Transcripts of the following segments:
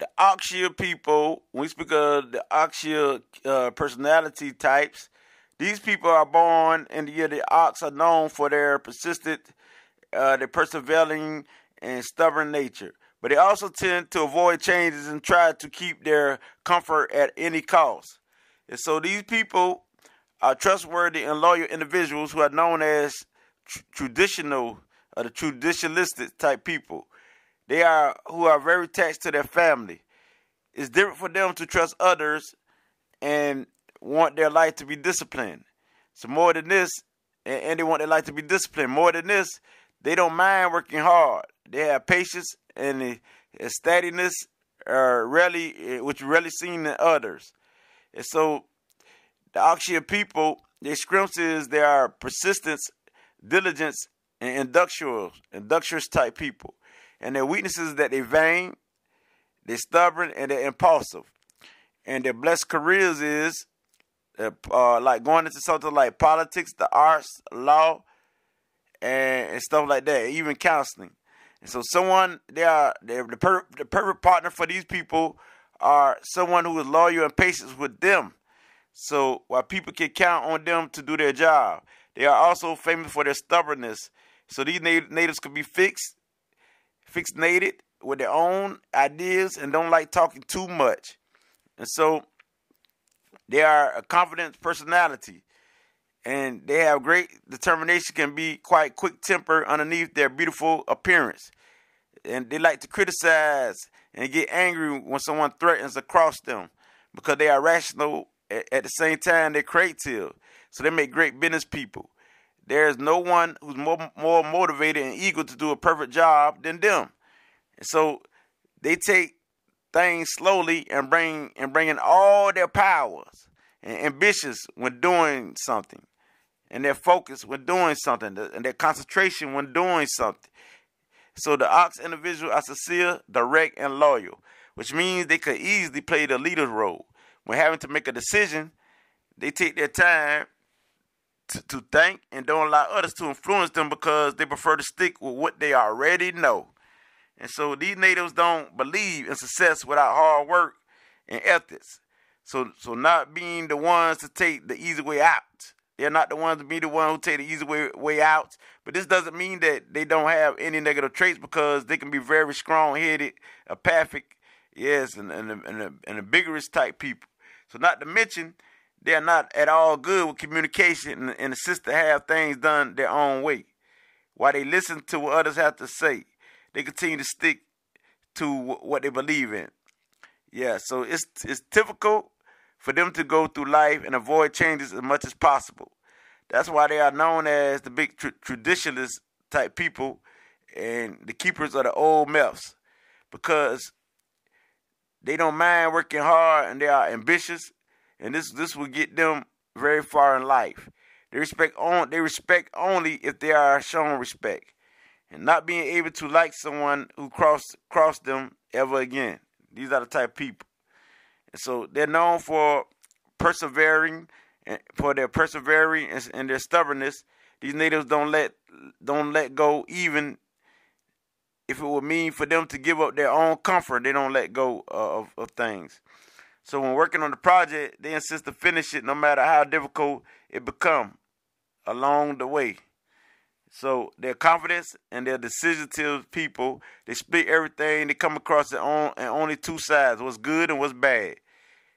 the Oxia people, when we speak of the Oxia uh, personality types, these people are born in the year the ox are known for their persistent, uh, their persevering and stubborn nature. But they also tend to avoid changes and try to keep their comfort at any cost. And so these people are trustworthy and loyal individuals who are known as tr- traditional or the traditionalistic type people. They are who are very attached to their family. It's different for them to trust others and want their life to be disciplined. So more than this, and, they want their life to be disciplined. More than this, they don't mind working hard. They have patience and the steadiness are rarely, eh, which rarely seen in others. And so, the Oxia people, their strengths is they are persistence, diligence, and industrial, industrious type people. And their weaknesses that they're vain, they're stubborn, and they're impulsive. And their blessed careers is uh, uh, like going into something like politics, the arts, law, and, and stuff like that, even counseling. And so, someone they are the, per, the perfect partner for these people are someone who is loyal and patient with them. So, while people can count on them to do their job, they are also famous for their stubbornness. So, these natives can be fixed, fixated with their own ideas and don't like talking too much. And so, they are a confident personality and they have great determination, can be quite quick tempered underneath their beautiful appearance. And they like to criticize and get angry when someone threatens across them because they are rational at the same time they're creative. So they make great business people. There is no one who's more, more motivated and eager to do a perfect job than them. And so they take things slowly and bring and bring in all their powers and ambitions when doing something, and their focus when doing something, and their concentration when doing something. So the ox individual are sincere, direct, and loyal, which means they could easily play the leader's role. When having to make a decision, they take their time to, think and don't allow others to influence them because they prefer to stick with what they already know. And so these natives don't believe in success without hard work and ethics. So so not being the ones to take the easy way out. They're not the ones to be the one who take the easy way way out. But this doesn't mean that they don't have any negative traits because they can be very strong headed, apathic, yes, and and and and a vigorous type people. So not to mention they're not at all good with communication and, assist to have things done their own way. While they listen to what others have to say, they continue to stick to what they believe in. Yeah, so it's it's difficult for them to go through life and avoid changes as much as possible. That's why they are known as the big tra- traditionalist type people and the keepers of the old myths because they don't mind working hard and they are ambitious and this this will get them very far in life. They respect on they respect only if they are shown respect and not being able to like someone who crossed crossed them ever again. These are the type of people. And so they're known for persevering for their persevering and their stubbornness. These natives don't let don't let go even if it would mean for them to give up their own comfort, they don't let go of, of things. So when working on the project, they insist to finish it no matter how difficult it become along the way. So their confidence and their decision people, they split everything. They come across it on and only two sides: what's good and what's bad.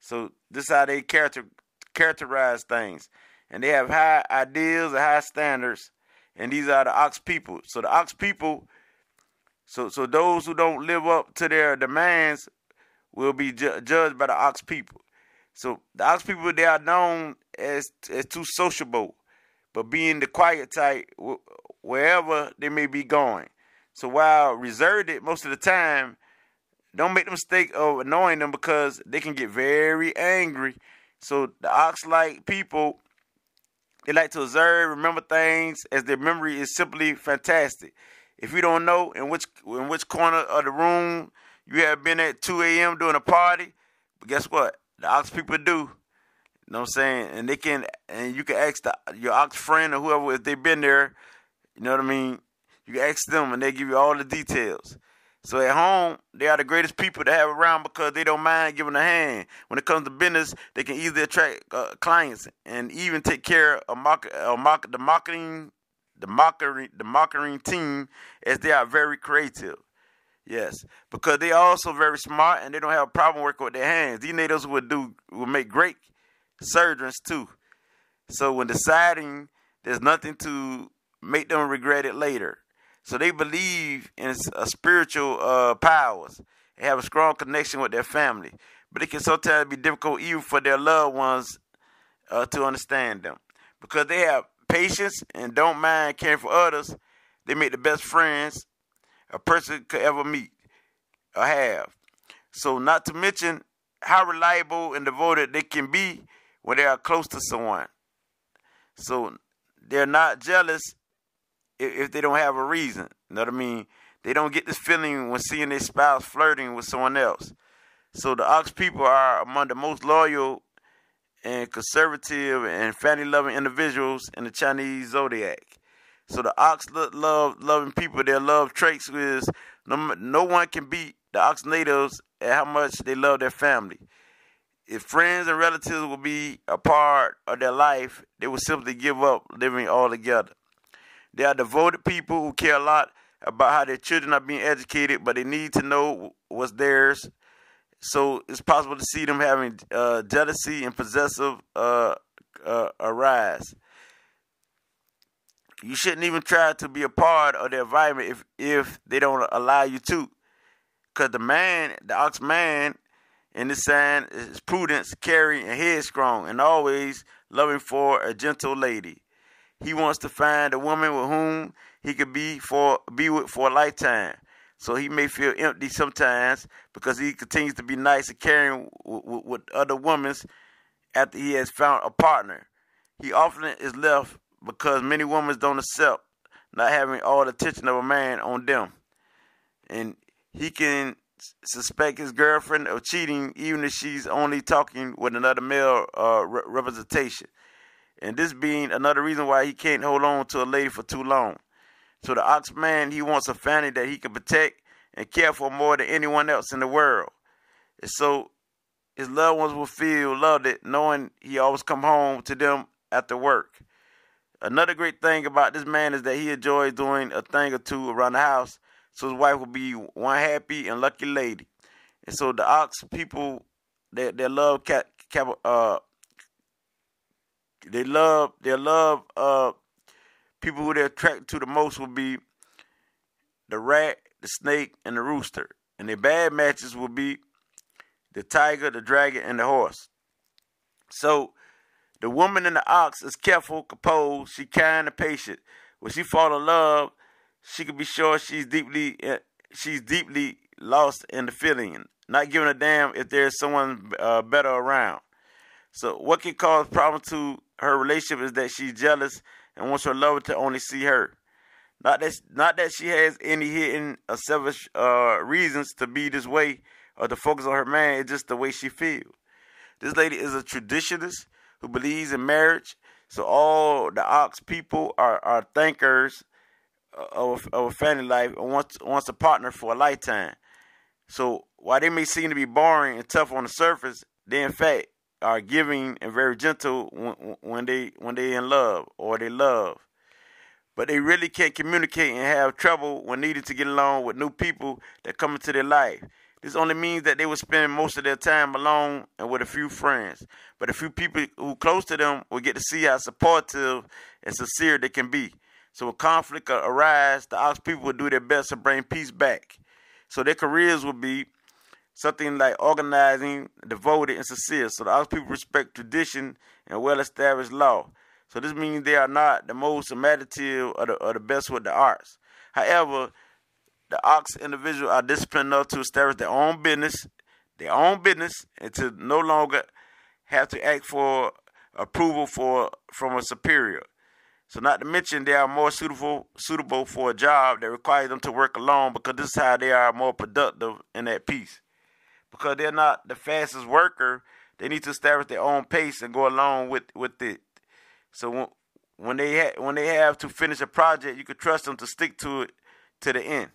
So this is how they character characterize things, and they have high ideals and high standards. And these are the ox people. So the ox people, so so those who don't live up to their demands will be ju- judged by the ox people. So the ox people they are known as as too sociable but being the quiet type wherever they may be going. So while reserved it most of the time, don't make the mistake of annoying them because they can get very angry. So the ox like people, they like to observe, remember things as their memory is simply fantastic. If you don't know in which in which corner of the room you have been at 2 a.m. doing a party, but guess what? The ox people do. You know what I'm saying? And they can, and you can ask the, your ox friend or whoever if they've been there. You know what I mean? You can ask them, and they give you all the details. So at home, they are the greatest people to have around because they don't mind giving a hand. When it comes to business, they can easily attract uh, clients and even take care of market, uh, market, the marketing, the marketing, the marketing team, as they are very creative. Yes, because they are also very smart and they don't have a problem working with their hands. These natives would do would make great surgeons too. So when deciding, there's nothing to make them regret it later. So they believe in a spiritual uh, powers and have a strong connection with their family. But it can sometimes be difficult even for their loved ones uh, to understand them. Because they have patience and don't mind caring for others, they make the best friends a person could ever meet or have. So not to mention how reliable and devoted they can be when they are close to someone. So they're not jealous if, they don't have a reason. You know what I mean? They don't get this feeling when seeing their spouse flirting with someone else. So the Ox people are among the most loyal and conservative and family-loving individuals in the Chinese zodiac. So the Ox love loving people. Their love traits is no, no one can beat the Ox natives at how much they love their family. If friends and relatives will be a part of their life, they will simply give up living all together. They are devoted people who care a lot about how their children are being educated, but they need to know what's theirs. So it's possible to see them having uh, jealousy and possessive uh, uh, arise. You shouldn't even try to be a part of their environment if if they don't allow you to. Cause the man, the ox man, in this sign is prudence, caring, and headstrong, and always loving for a gentle lady. He wants to find a woman with whom he could be for be with for a lifetime. So he may feel empty sometimes because he continues to be nice and caring with other women after he has found a partner. He often is left because many women don't accept not having all the attention of a man on them. And he can suspect his girlfriend of cheating even if she's only talking with another male uh, re- representation and this being another reason why he can't hold on to a lady for too long. So the ox man, he wants a family that he can protect and care for more than anyone else in the world. And so his loved ones will feel loved it, knowing he always come home to them after work. Another great thing about this man is that he enjoys doing a thing or two around the house, so his wife will be one happy and lucky lady. And so the ox people, they, they love cat, cat, uh, they love they love uh people who they're attracted to the most will be the rat, the snake, and the rooster. And their bad matches will be the tiger, the dragon, and the horse. So the woman in the ox is careful, composed, she kind and patient. When she fall in love, she can be sure she's deeply uh, she's deeply lost in the feeling, not giving a damn if there's someone uh, better around. So what can cause problems to her relationship is that she's jealous and wants her lover to only see her. Not that not that she has any hidden or selfish uh, reasons to be this way or to focus on her man. It's just the way she feels. This lady is a traditionalist who believes in marriage. So all the ox people are, are thinkers of, of a family life and wants wants a partner for a lifetime. So while they may seem to be boring and tough on the surface, they in fact are giving and very gentle when, when they when they in love or they love, but they really can't communicate and have trouble when needing to get along with new people that come into their life. This only means that they will spend most of their time alone and with a few friends. But a few people who close to them will get to see how supportive and sincere they can be. So when conflict arises, the Ox people will do their best to bring peace back. So their careers will be something like organizing, devoted, and sincere. So the Ox people respect tradition and well-established law. So this means they are not the most imaginative or the, or the best with the arts. However, the Ox individual are disciplined enough to establish their own business, their own business, and to no longer have to ask for approval for from a superior. So not to mention they are more suitable suitable for a job that requires them to work alone because this is how they are more productive in that piece because they're not the fastest worker. They need to establish their own pace and go along with with it. So when they ha- when they have to finish a project, you can trust them to stick to it to the end.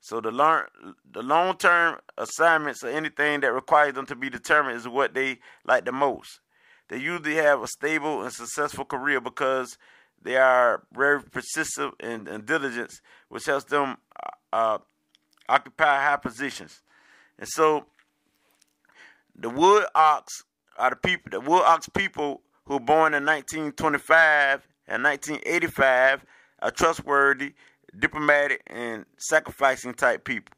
So the long the long term assignments or anything that requires them to be determined is what they like the most. They usually have a stable and successful career because they are very persistent and, and diligent, which helps them uh, occupy high positions. And so the wood ox are the people the wood ox people who were born in 1925 and 1985 are trustworthy, diplomatic, and sacrificing type people.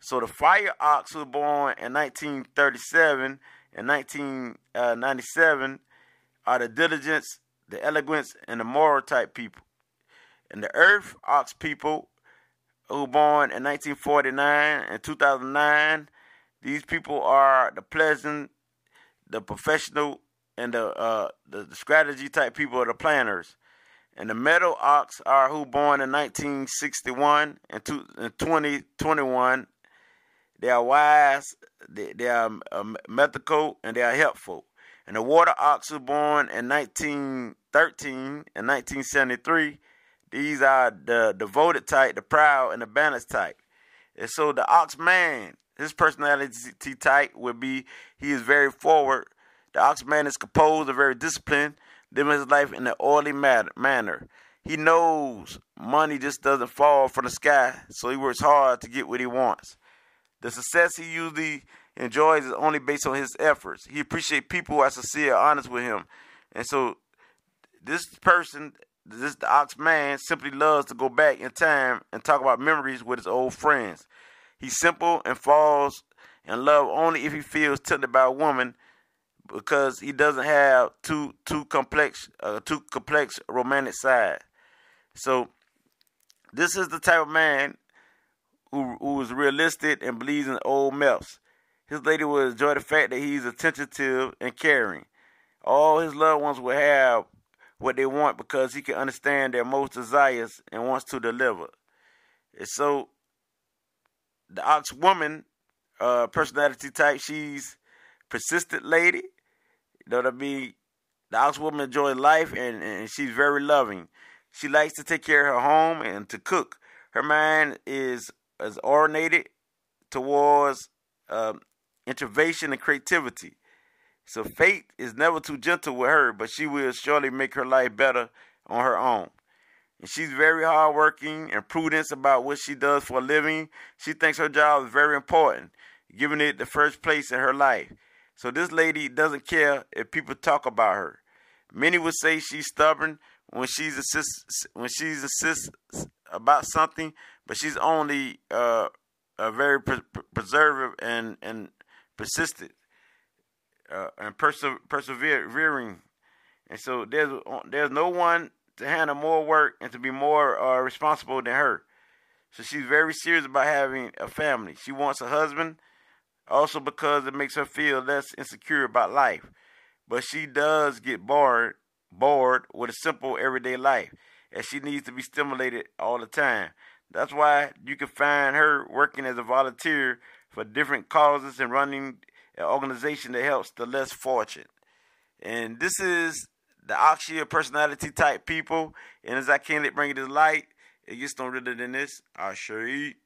So the fire ox was born in 1937 and 1997 are the diligence, the eloquence, and the moral type people. And the earth ox people who were born in 1949 and 2009, these people are the pleasant, the professional, and the, uh, the, the strategy type people are the planners. And the metal ox are who born in 1961 and, 2021. They are wise, they, are uh, methical, and they are helpful. And the water ox was born in 1913 and 1973. These are the devoted type, the proud, and the balanced type. And so the ox man, his personality type would be he is very forward. The ox man is composed and very disciplined living his life in an orderly manner. He knows money just doesn't fall from the sky, so he works hard to get what he wants. The success he usually enjoys is only based on his efforts. He appreciates people who are sincere, honest with him, and so this person, this the ox man, simply loves to go back in time and talk about memories with his old friends. He's simple and falls in love only if he feels tempted by a woman because he doesn't have too too complex uh, too complex romantic side. So this is the type of man who who is realistic and believes in old myths. His lady will enjoy the fact that he's attentive and caring. All his loved ones will have what they want because he can understand their most desires and wants to deliver. And so the ox woman uh, personality type, she's persistent lady. You know what I mean? The ox woman enjoys life and, and she's very loving. She likes to take care of her home and to cook. Her mind is as oriented towards um, intervention and creativity. So fate is never too gentle with her, but she will surely make her life better on her own. And she's very hardworking and prudent about what she does for a living. She thinks her job is very important, giving it the first place in her life. So this lady doesn't care if people talk about her. Many would say she's stubborn when she's assist, when she's assist about something, but she's only uh, a very pre- preservative and and persistent uh, and perse- persevering. And so there's there's no one to handle more work and to be more uh, responsible than her. So she's very serious about having a family. She wants a husband also because it makes her feel less insecure about life. But she does get bored bored with a simple everyday life, and she needs to be stimulated all the time. That's why you can find her working as a volunteer for different causes and running an organization that helps the less fortunate. And this is the Oxia personality type people. And as I can't bring it to light, it gets no realer than this. I sure eat.